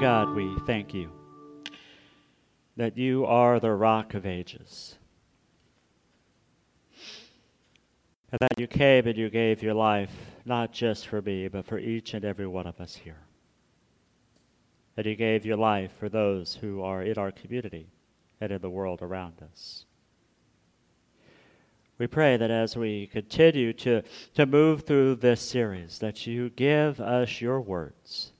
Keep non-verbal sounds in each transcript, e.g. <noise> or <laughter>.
God, we thank you that you are the rock of ages. And that you came and you gave your life not just for me, but for each and every one of us here. That you gave your life for those who are in our community and in the world around us. We pray that as we continue to, to move through this series, that you give us your words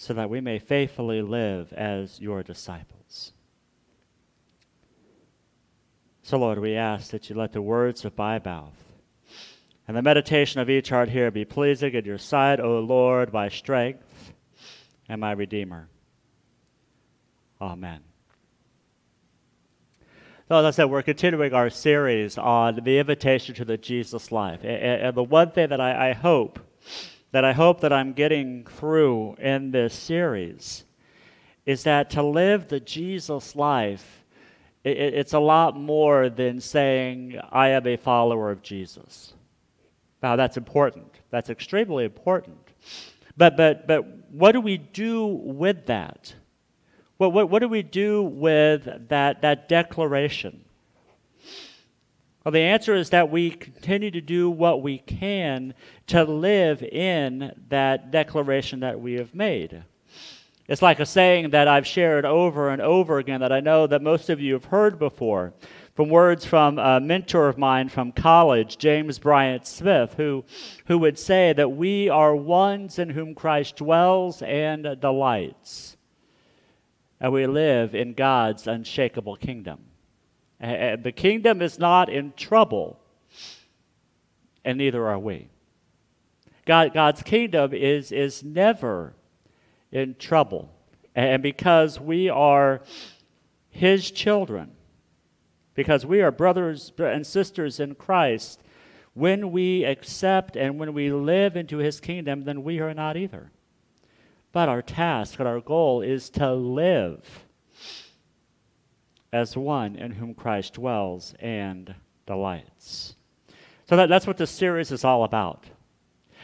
so that we may faithfully live as your disciples. So, Lord, we ask that you let the words of my mouth and the meditation of each heart here be pleasing in your sight, O Lord, my strength and my Redeemer. Amen. So, as I said, we're continuing our series on the invitation to the Jesus life. And, and the one thing that I, I hope, that I hope that I'm getting through in this series is that to live the Jesus life it, it's a lot more than saying, I am a follower of Jesus. Now, that's important. That's extremely important. But, but, but what do we do with that? What, what, what do we do with that, that declaration? Well, the answer is that we continue to do what we can to live in that declaration that we have made. It's like a saying that I've shared over and over again that I know that most of you have heard before from words from a mentor of mine from college, James Bryan Smith, who, who would say that we are ones in whom Christ dwells and delights, and we live in God's unshakable kingdom. And the kingdom is not in trouble, and neither are we. God, God's kingdom is, is never in trouble. And because we are His children, because we are brothers and sisters in Christ, when we accept and when we live into His kingdom, then we are not either. But our task and our goal is to live as one in whom Christ dwells and delights. So that, that's what this series is all about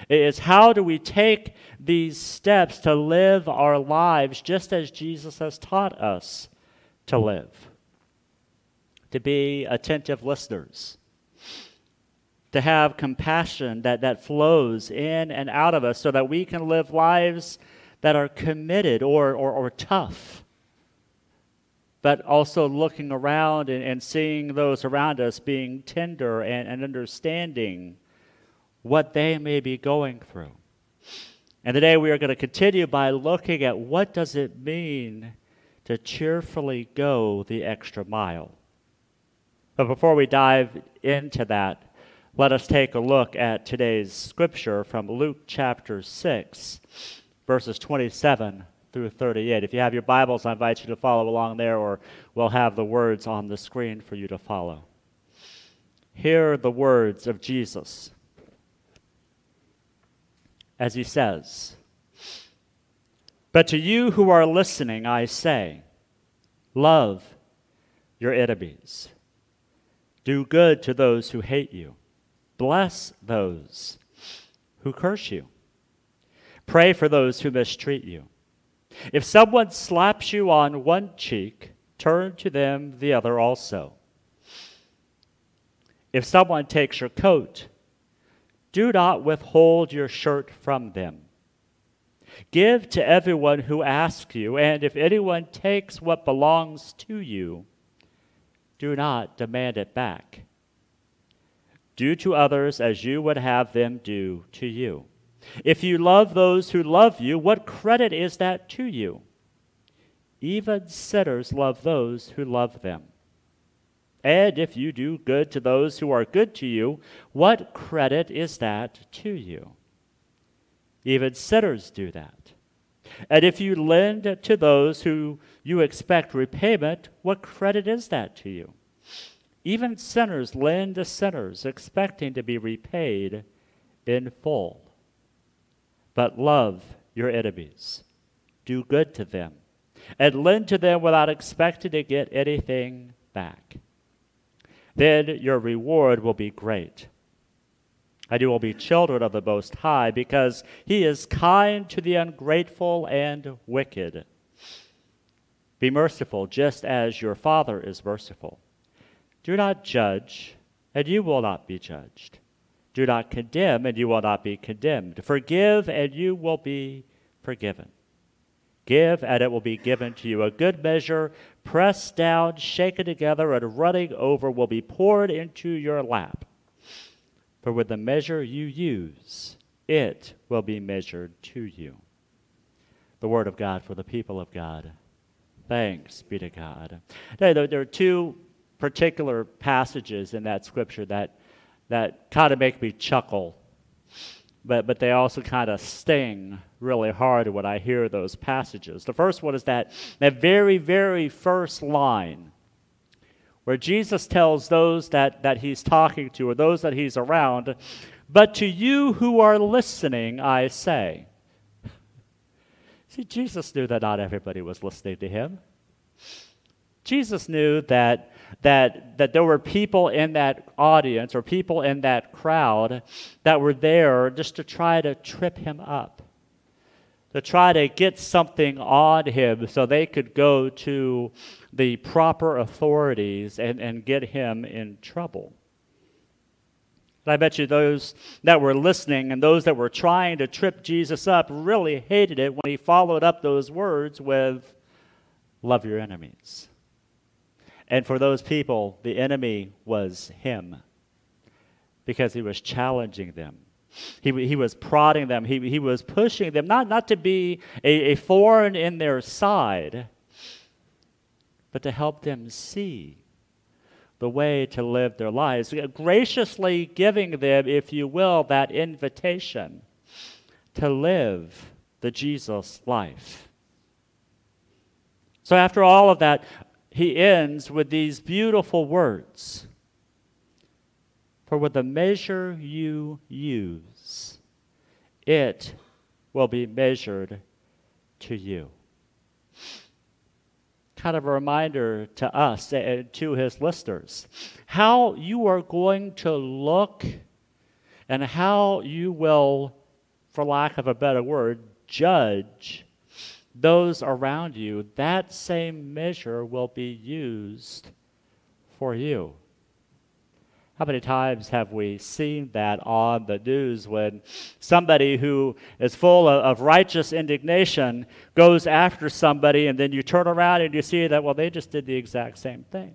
is how do we take these steps to live our lives just as Jesus has taught us to live? To be attentive listeners, to have compassion that, that flows in and out of us so that we can live lives that are committed or, or, or tough, but also looking around and, and seeing those around us being tender and, and understanding what they may be going through. And today we are going to continue by looking at what does it mean to cheerfully go the extra mile. But before we dive into that, let us take a look at today's scripture from Luke chapter 6, verses 27 through 38. If you have your Bibles, I invite you to follow along there, or we'll have the words on the screen for you to follow. Hear the words of Jesus as he says, But to you who are listening, I say, love your enemies. Do good to those who hate you. Bless those who curse you. Pray for those who mistreat you. If someone slaps you on one cheek, turn to them the other also. If someone takes your coat, do not withhold your shirt from them. Give to everyone who asks you, and if anyone takes what belongs to you, do not demand it back. Do to others as you would have them do to you. If you love those who love you, what credit is that to you? Even sinners love those who love them. And if you do good to those who are good to you, what credit is that to you? Even sinners do that. And if you lend to those who you expect repayment, what credit is that to you? Even sinners lend to sinners, expecting to be repaid in full. But love your enemies, do good to them, and lend to them without expecting to get anything back. Then your reward will be great. And you will be children of the Most High, because He is kind to the ungrateful and wicked. Be merciful, just as your Father is merciful. Do not judge, and you will not be judged. Do not condemn, and you will not be condemned. Forgive, and you will be forgiven. Give, and it will be given to you. A good measure, pressed down, shaken together, and running over, will be poured into your lap. For with the measure you use, it will be measured to you. The word of God for the people of God. Thanks be to God. Now, there are two particular passages in that scripture that that kind of make me chuckle, but, but they also kind of sting really hard when I hear those passages. The first one is that, that very, very first line where Jesus tells those that, that he's talking to or those that he's around, But to you who are listening, I say. See, Jesus knew that not everybody was listening to him. Jesus knew that that, that there were people in that audience or people in that crowd that were there just to try to trip him up, to try to get something on him so they could go to the proper authorities and, and get him in trouble. And I bet you those that were listening and those that were trying to trip Jesus up really hated it when he followed up those words with, Love your enemies. And for those people, the enemy was him because he was challenging them. He, he was prodding them. He, he was pushing them, not, not to be a, a thorn in their side, but to help them see the way to live their lives, graciously giving them, if you will, that invitation to live the Jesus life. So, after all of that, he ends with these beautiful words For with the measure you use, it will be measured to you. Kind of a reminder to us and to his listeners how you are going to look and how you will, for lack of a better word, judge those around you, that same measure will be used for you. How many times have we seen that on the news when somebody who is full of, righteous indignation goes after somebody, and then you turn around and you see that, well, they just did the exact same thing?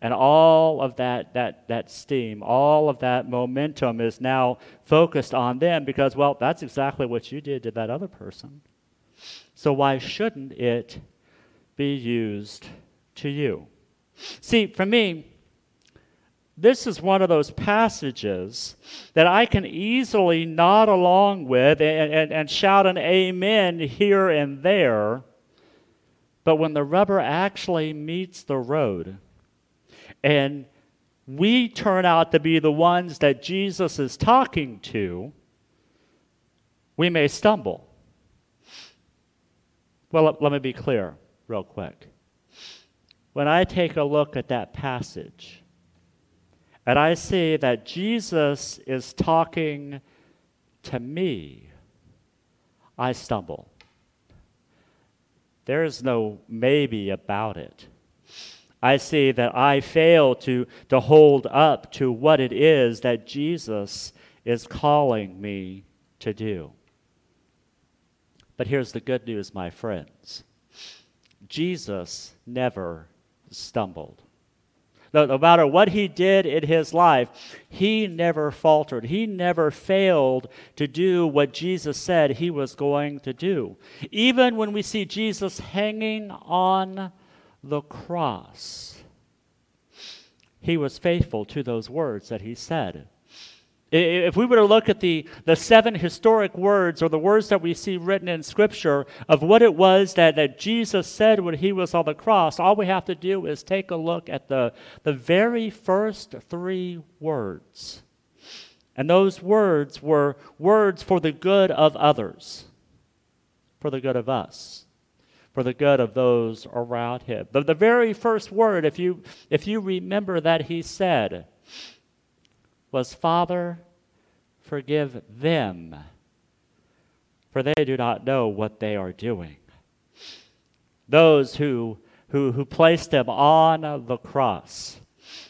And all of that, that, that steam, all of that momentum is now focused on them because, well, that's exactly what you did to that other person. So why shouldn't it be used to you? See, for me, this is one of those passages that I can easily nod along with and, and, and, shout an amen here and there. But when the rubber actually meets the road and we turn out to be the ones that Jesus is talking to, we may stumble. Well, let me be clear real quick. When I take a look at that passage, and I see that Jesus is talking to me, I stumble. There is no maybe about it. I see that I fail to, to hold up to what it is that Jesus is calling me to do. But here's the good news, my friends Jesus never stumbled. No, no, matter what he did in his life, he never faltered. He never failed to do what Jesus said he was going to do. Even when we see Jesus hanging on the cross, he was faithful to those words that he said. If we were to look at the, the seven historic words or the words that we see written in Scripture of what it was that, that Jesus said when he was on the cross, all we have to do is take a look at the, the very first three words. And those words were words for the good of others, for the good of us, for the good of those around him. The, the very first word, if you, if you remember that he said, was, Father, forgive them, for they do not know what they are doing. Those who, who, who placed them on the cross.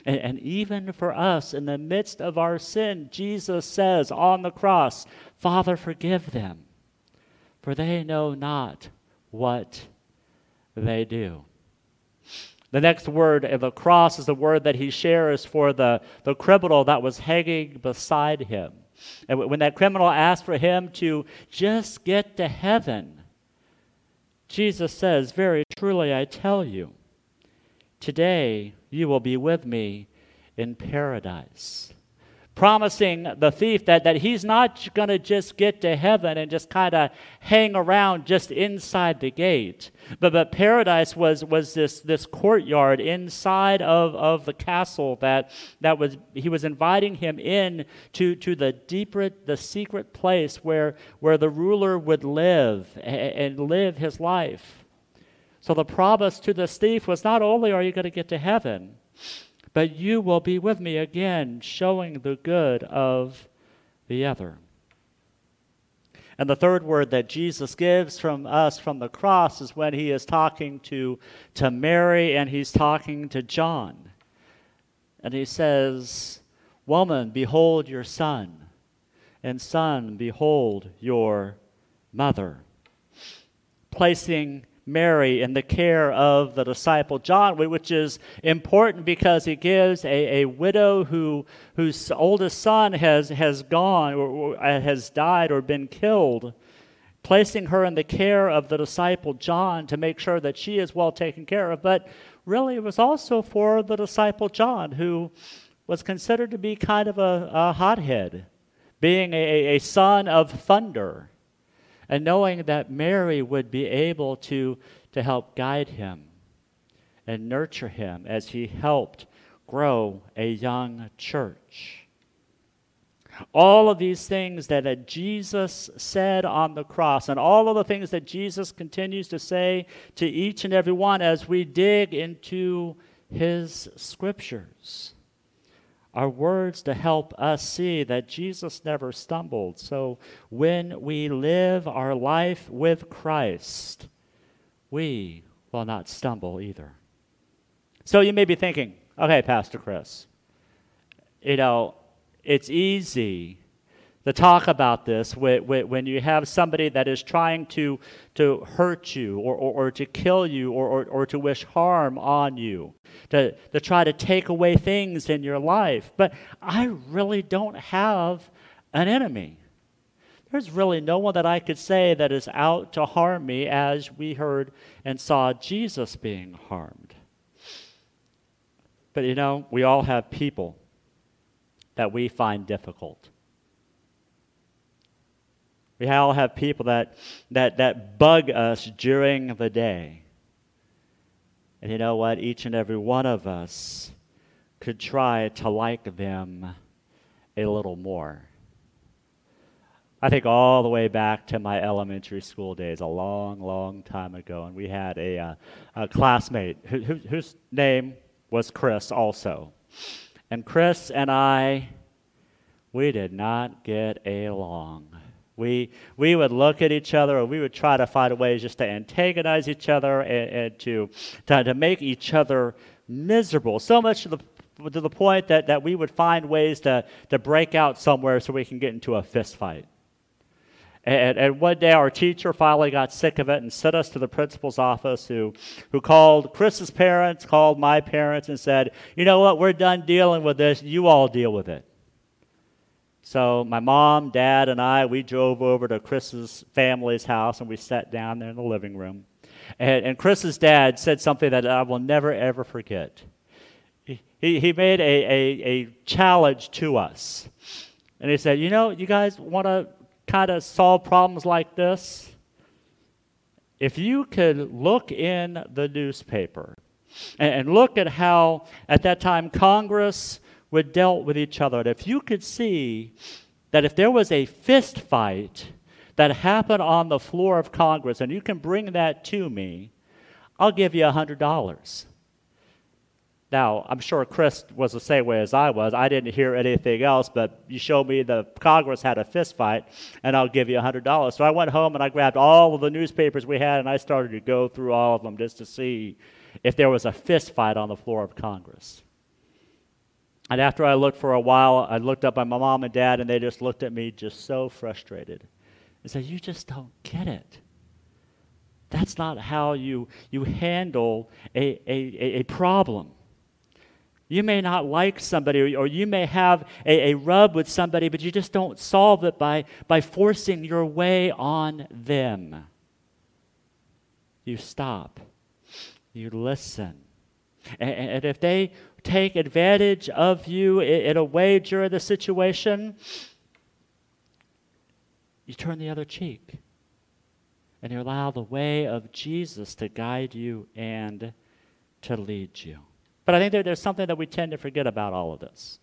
And, and even for us, in the midst of our sin, Jesus says on the cross, Father, forgive them, for they know not what they do. The next word of the cross is the word that he shares for the, the criminal that was hanging beside him. And when that criminal asked for him to just get to heaven, Jesus says, Very truly, I tell you, today you will be with me in paradise promising the thief that, that he's not going to just get to heaven and just kind of hang around just inside the gate. But, but paradise was, was this, this courtyard inside of, of the castle that, that was, he was inviting him in to, to the deeper, the secret place where, where the ruler would live and, and live his life. So the promise to this thief was not only are you going to get to heaven, but you will be with me again, showing the good of the other. And the third word that Jesus gives from us from the cross is when he is talking to, to Mary and he's talking to John. And he says, Woman, behold your son, and son, behold your mother. Placing Mary in the care of the disciple John, which is important because he gives a, a widow who, whose oldest son has, has gone or, or uh, has died or been killed, placing her in the care of the disciple John to make sure that she is well taken care of. But really, it was also for the disciple John, who was considered to be kind of a, a hothead, being a, a son of thunder and knowing that Mary would be able to, to help guide him and nurture him as he helped grow a young church. All of these things that Jesus said on the cross, and all of the things that Jesus continues to say to each and every one as we dig into his scriptures are words to help us see that Jesus never stumbled. So when we live our life with Christ, we will not stumble either. So you may be thinking, okay, Pastor Chris, you know, it's easy to talk about this when you have somebody that is trying to, to hurt you or, or, or to kill you or, or, or, to wish harm on you, to, to try to take away things in your life. But I really don't have an enemy. There's really no one that I could say that is out to harm me as we heard and saw Jesus being harmed. But you know, we all have people that we find difficult. We all have people that, that, that bug us during the day. And you know what? Each and every one of us could try to like them a little more. I think all the way back to my elementary school days, a long, long time ago, and we had a, uh, a classmate who, who, whose name was Chris also. And Chris and I, we did not get along. We, we would look at each other, or we would try to find ways just to antagonize each other and, and to, to, to make each other miserable. So much to the, to the point that, that we would find ways to, to break out somewhere so we can get into a fist fight. And, and, one day our teacher finally got sick of it and sent us to the principal's office, who, who called Chris's parents, called my parents, and said, You know what? We're done dealing with this. You all deal with it. So my mom, dad, and I, we drove over to Chris's family's house and we sat down there in the living room. And, and Chris's dad said something that I will never, ever forget. He, he made a, a, a challenge to us. And he said, You know, you guys want to kind of solve problems like this? If you could look in the newspaper and, look at how, at that time, Congress would dealt with each other, and if you could see that if there was a fist fight that happened on the floor of Congress, and you can bring that to me, I'll give you a $100. Now, I'm sure Chris was the same way as I was. I didn't hear anything else, but you show me the Congress had a fist fight, and I'll give you $100. So I went home and I grabbed all of the newspapers we had, and I started to go through all of them just to see if there was a fist fight on the floor of Congress. And after I looked for a while, I looked up at my mom and dad, and they just looked at me just so frustrated and said, You just don't get it. That's not how you, you handle a, a, a problem. You may not like somebody, or, you may have a, a rub with somebody, but you just don't solve it by, by forcing your way on them. You stop, you listen. And, if they take advantage of you in, in a way during the situation, you turn the other cheek and you allow the way of Jesus to guide you and to lead you. But I think there, there's something that we tend to forget about all of this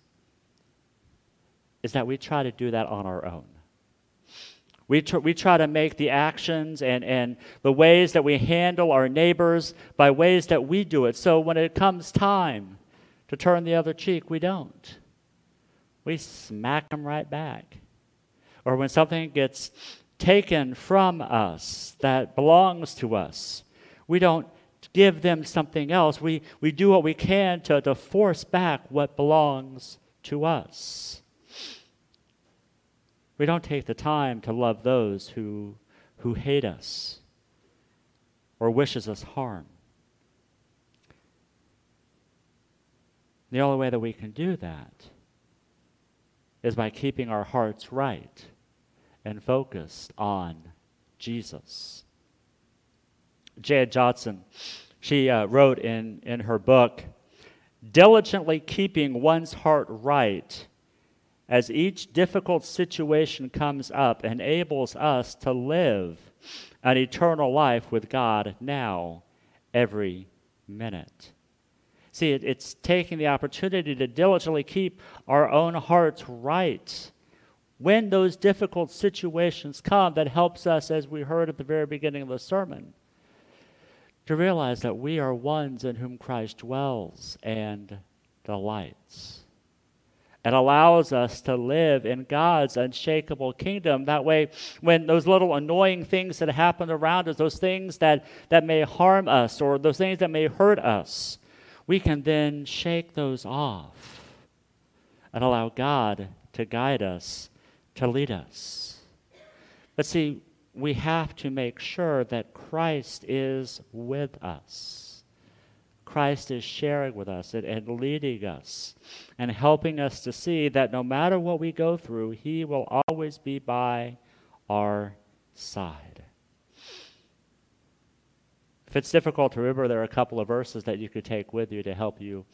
is that we try to do that on our own. We, tr- we try to make the actions and, and the ways that we handle our neighbors by ways that we do it. So when it comes time to turn the other cheek, we don't. We smack them right back. Or when something gets taken from us that belongs to us, we don't give them something else. We, we do what we can to, to force back what belongs to us. We don't take the time to love those who, who hate us or wishes us harm. The only way that we can do that is by keeping our hearts right and focused on Jesus. Jan Johnson she uh, wrote in, in her book diligently keeping one's heart right as each difficult situation comes up enables us to live an eternal life with God now, every minute. See, it, it's taking the opportunity to diligently keep our own hearts right when those difficult situations come that helps us, as we heard at the very beginning of the sermon, to realize that we are ones in whom Christ dwells and delights. It allows us to live in God's unshakable kingdom. That way, when those little annoying things that happen around us, those things that, that may harm us or those things that may hurt us, we can then shake those off and allow God to guide us, to lead us. But see, we have to make sure that Christ is with us. Christ is sharing with us and, and, leading us and helping us to see that no matter what we go through, He will always be by our side. If it's difficult to remember, there are a couple of verses that you could take with you to help you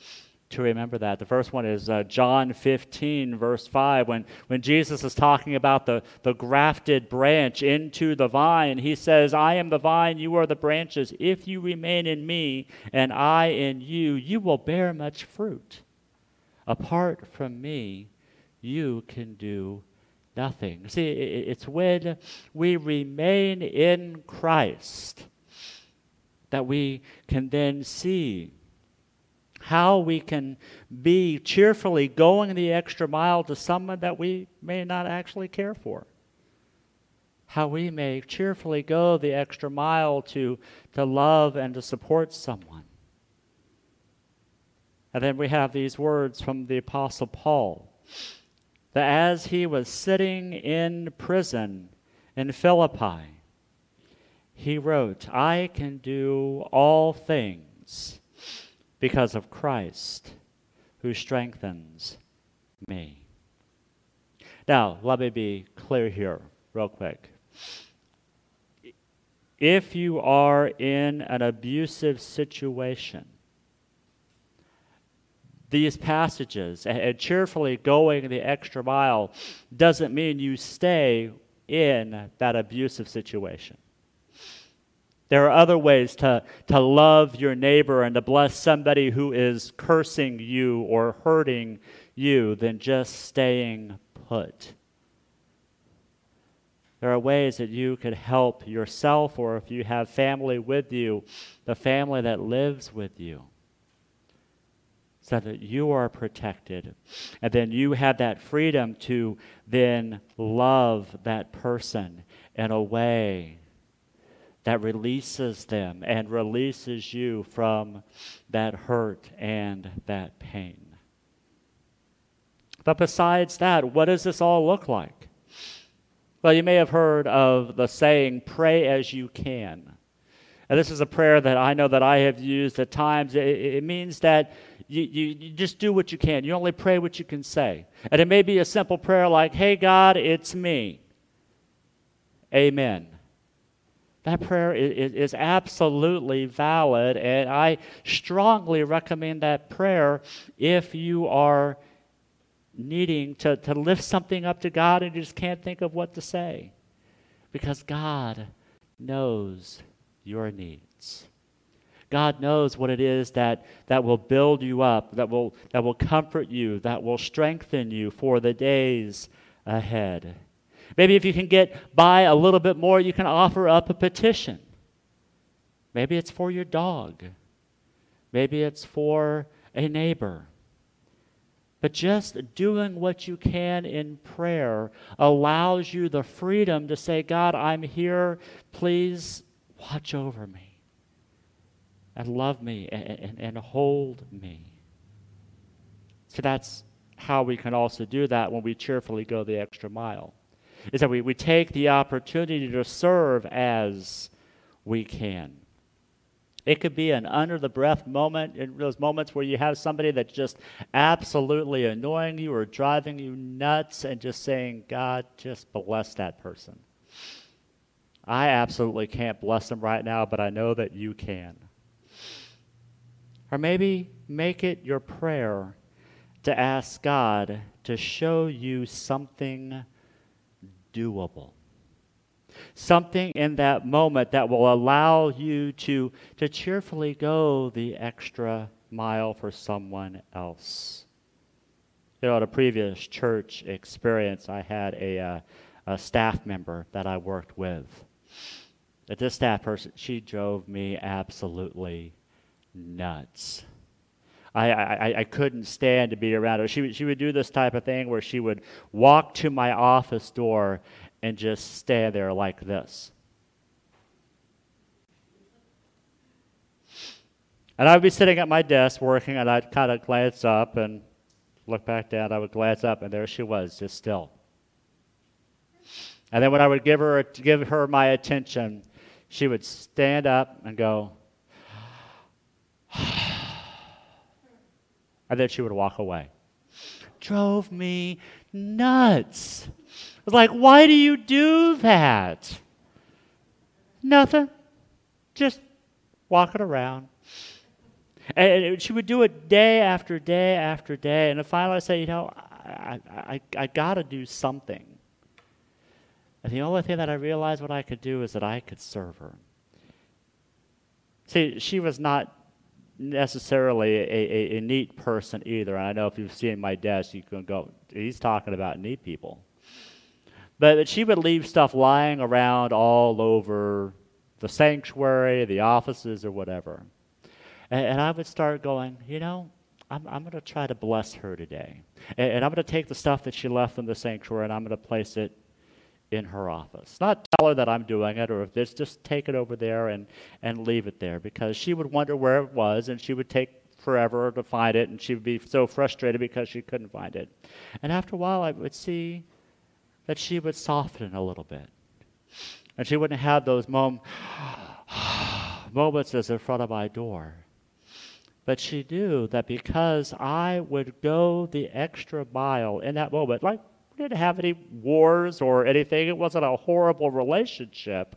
to remember that. The first one is uh, John 15, verse 5, when, when Jesus is talking about the, the grafted branch into the vine. He says, I am the vine, you are the branches. If you remain in me and I in you, you will bear much fruit. Apart from me, you can do nothing. See, it's when we remain in Christ that we can then see how we can be cheerfully going the extra mile to someone that we may not actually care for. How we may cheerfully go the extra mile to, to love and to support someone. And then we have these words from the Apostle Paul that as he was sitting in prison in Philippi, he wrote, I can do all things because of Christ who strengthens me. Now, let me be clear here, real quick. If you are in an abusive situation, these passages and, cheerfully going the extra mile doesn't mean you stay in that abusive situation. There are other ways to, to love your neighbor and to bless somebody who is cursing you or hurting you than just staying put. There are ways that you could help yourself, or if you have family with you, the family that lives with you, so that you are protected. And then you have that freedom to then love that person in a way that releases them and releases you from that hurt and that pain. But besides that, what does this all look like? Well, you may have heard of the saying, pray as you can. And this is a prayer that I know that I have used at times. It, it means that you, you, you, just do what you can. You only pray what you can say. And it may be a simple prayer like, Hey, God, it's me. Amen. That prayer is, is absolutely valid, and I strongly recommend that prayer if you are needing to, to lift something up to God and you just can't think of what to say. Because God knows your needs. God knows what it is that, that will build you up, that will, that will comfort you, that will strengthen you for the days ahead. Maybe if you can get by a little bit more, you can offer up a petition. Maybe it's for your dog. Maybe it's for a neighbor. But just doing what you can in prayer allows you the freedom to say, God, I'm here. Please watch over me and love me and, and, and hold me. So that's how we can also do that when we cheerfully go the extra mile. Is that we, we take the opportunity to serve as we can. It could be an under the breath moment, in those moments where you have somebody that's just absolutely annoying you or driving you nuts, and just saying, God, just bless that person. I absolutely can't bless them right now, but I know that you can. Or maybe make it your prayer to ask God to show you something doable something in that moment that will allow you to, to cheerfully go the extra mile for someone else. You know, at a previous church experience, I had a, uh, a staff member that I worked with. But this staff person, she drove me absolutely nuts. I, I, I couldn't stand to be around her. She, she would do this type of thing where she would walk to my office door and just stay there like this. And I would be sitting at my desk working, and I'd kind of glance up and look back down. I would glance up, and there she was, just still. And then when I would give her, give her my attention, she would stand up and go, and then she would walk away. Drove me nuts I was like, why do you do that? Nothing. Just walking around. And she would do it day after day after day. And finally I said, you know, I, I, I got to do something. And the only thing that I realized what I could do is that I could serve her. See, she was not necessarily a, a, a neat person either. And I know if you've seen my desk, you can go, he's talking about neat people. But she would leave stuff lying around all over the sanctuary, the offices, or whatever. And, and I would start going, you know, I'm, I'm going to try to bless her today. And, and I'm going to take the stuff that she left in the sanctuary and I'm going to place it in her office. Not tell her that I'm doing it or if it's just take it over there and, and leave it there because she would wonder where it was and she would take forever to find it and she would be so frustrated because she couldn't find it. And after a while, I would see that she would soften a little bit. And she wouldn't have those mom- <sighs> moments as in front of my door. But she knew that because I would go the extra mile in that moment, like we didn't have any wars or anything, it wasn't a horrible relationship,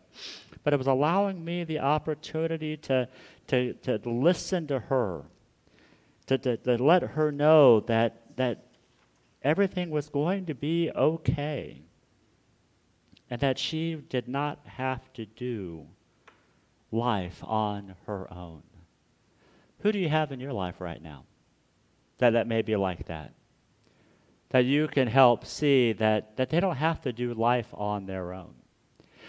but it was allowing me the opportunity to, to, to listen to her to, to, to let her know that, that everything was going to be okay and that she did not have to do life on her own. Who do you have in your life right now that, that may be like that? That you can help see that, that they don't have to do life on their own.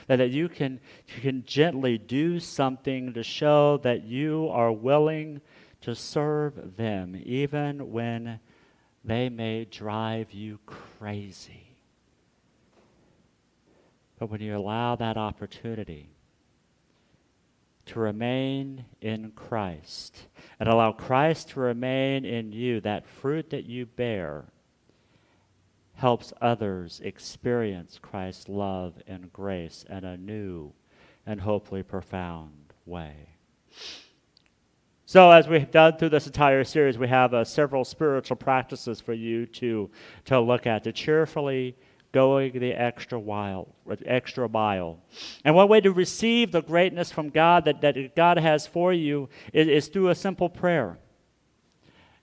That, that you, can, you can gently do something to show that you are willing to serve them, even when they may drive you crazy. But when you allow that opportunity to remain in Christ and allow Christ to remain in you, that fruit that you bear helps others experience Christ's love and grace in a new and hopefully profound way. So, as we've done through this entire series, we have uh, several spiritual practices for you to, to look at to cheerfully going the extra mile, extra mile. And one way to receive the greatness from God that, that God has for you is, is through a simple prayer.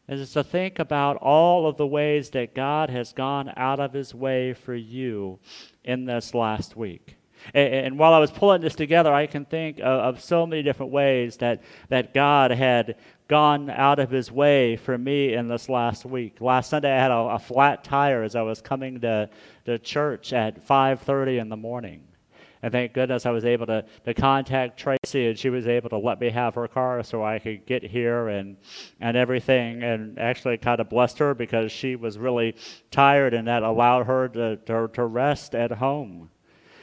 Is to think about all of the ways that God has gone out of his way for you in this last week. And, and while I was pulling this together, I can think of, of so many different ways that, that God had gone out of his way for me in this last week. Last Sunday I had a, a flat tire as I was coming to, to church at 5:30 in the morning. And thank goodness I was able to, to contact Tracy and she was able to let me have her car so I could get here and, and everything. And actually kind of blessed her because she was really tired and that allowed her to, to, to rest at home.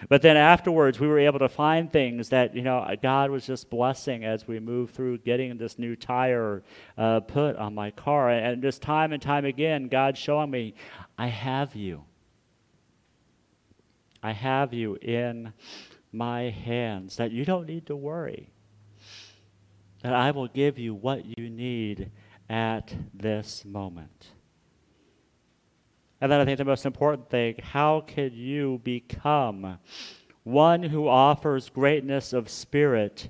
But then afterwards, we were able to find things that, you know, God was just blessing as we moved through getting this new tire uh, put on my car. And just time and time again, God showing me, I have you. I have you in my hands, that you don't need to worry, that I will give you what you need at this moment. And then I think the most important thing how can you become one who offers greatness of spirit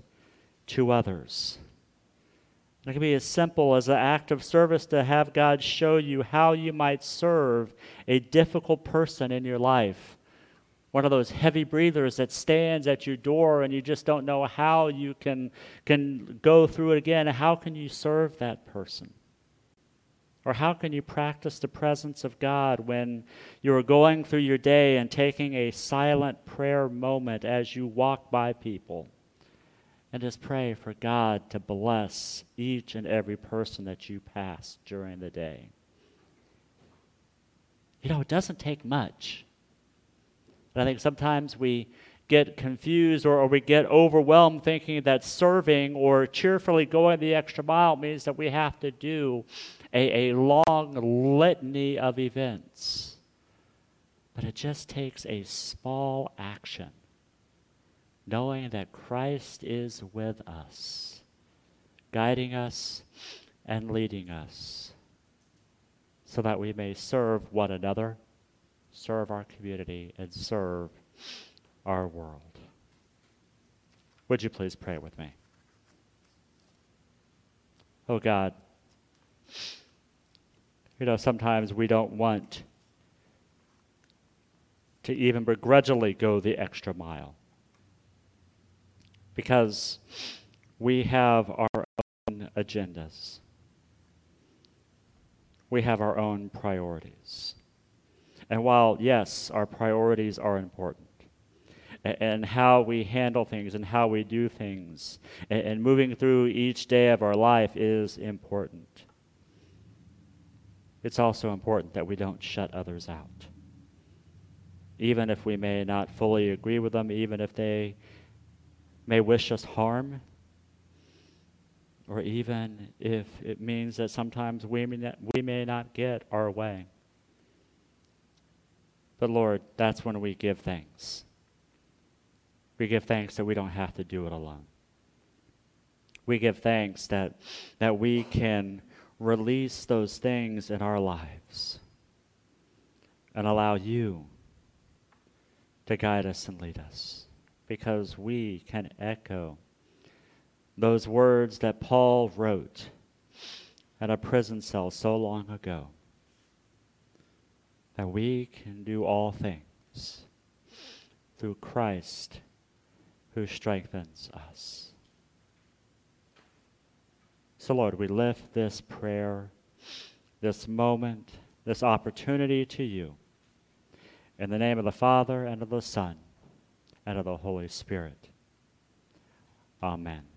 to others? It can be as simple as an act of service to have God show you how you might serve a difficult person in your life. One of those heavy breathers that stands at your door and you just don't know how you can, can go through it again. How can you serve that person? Or how can you practice the presence of God when you're going through your day and taking a silent prayer moment as you walk by people? And just pray for God to bless each and every person that you pass during the day. You know, it doesn't take much. And I think sometimes we get confused or, or, we get overwhelmed thinking that serving or cheerfully going the extra mile means that we have to do a, a long litany of events. But it just takes a small action, knowing that Christ is with us, guiding us and leading us, so that we may serve one another, serve our community, and serve our world. Would you please pray with me? Oh God, you know, sometimes we don't want to even begrudgingly go the extra mile because we have our own agendas. We have our own priorities. And while, yes, our priorities are important, and how we handle things and how we do things, and moving through each day of our life is important it's also important that we don't shut others out. Even if we may not fully agree with them, even if they may wish us harm, or even if it means that sometimes we may not, get our way. But Lord, that's when we give thanks. We give thanks that we don't have to do it alone. We give thanks that, that we can release those things in our lives and allow you to guide us and lead us because we can echo those words that Paul wrote in a prison cell so long ago that we can do all things through Christ who strengthens us. So, Lord, we lift this prayer, this moment, this opportunity to you. In the name of the Father, and of the Son, and of the Holy Spirit. Amen.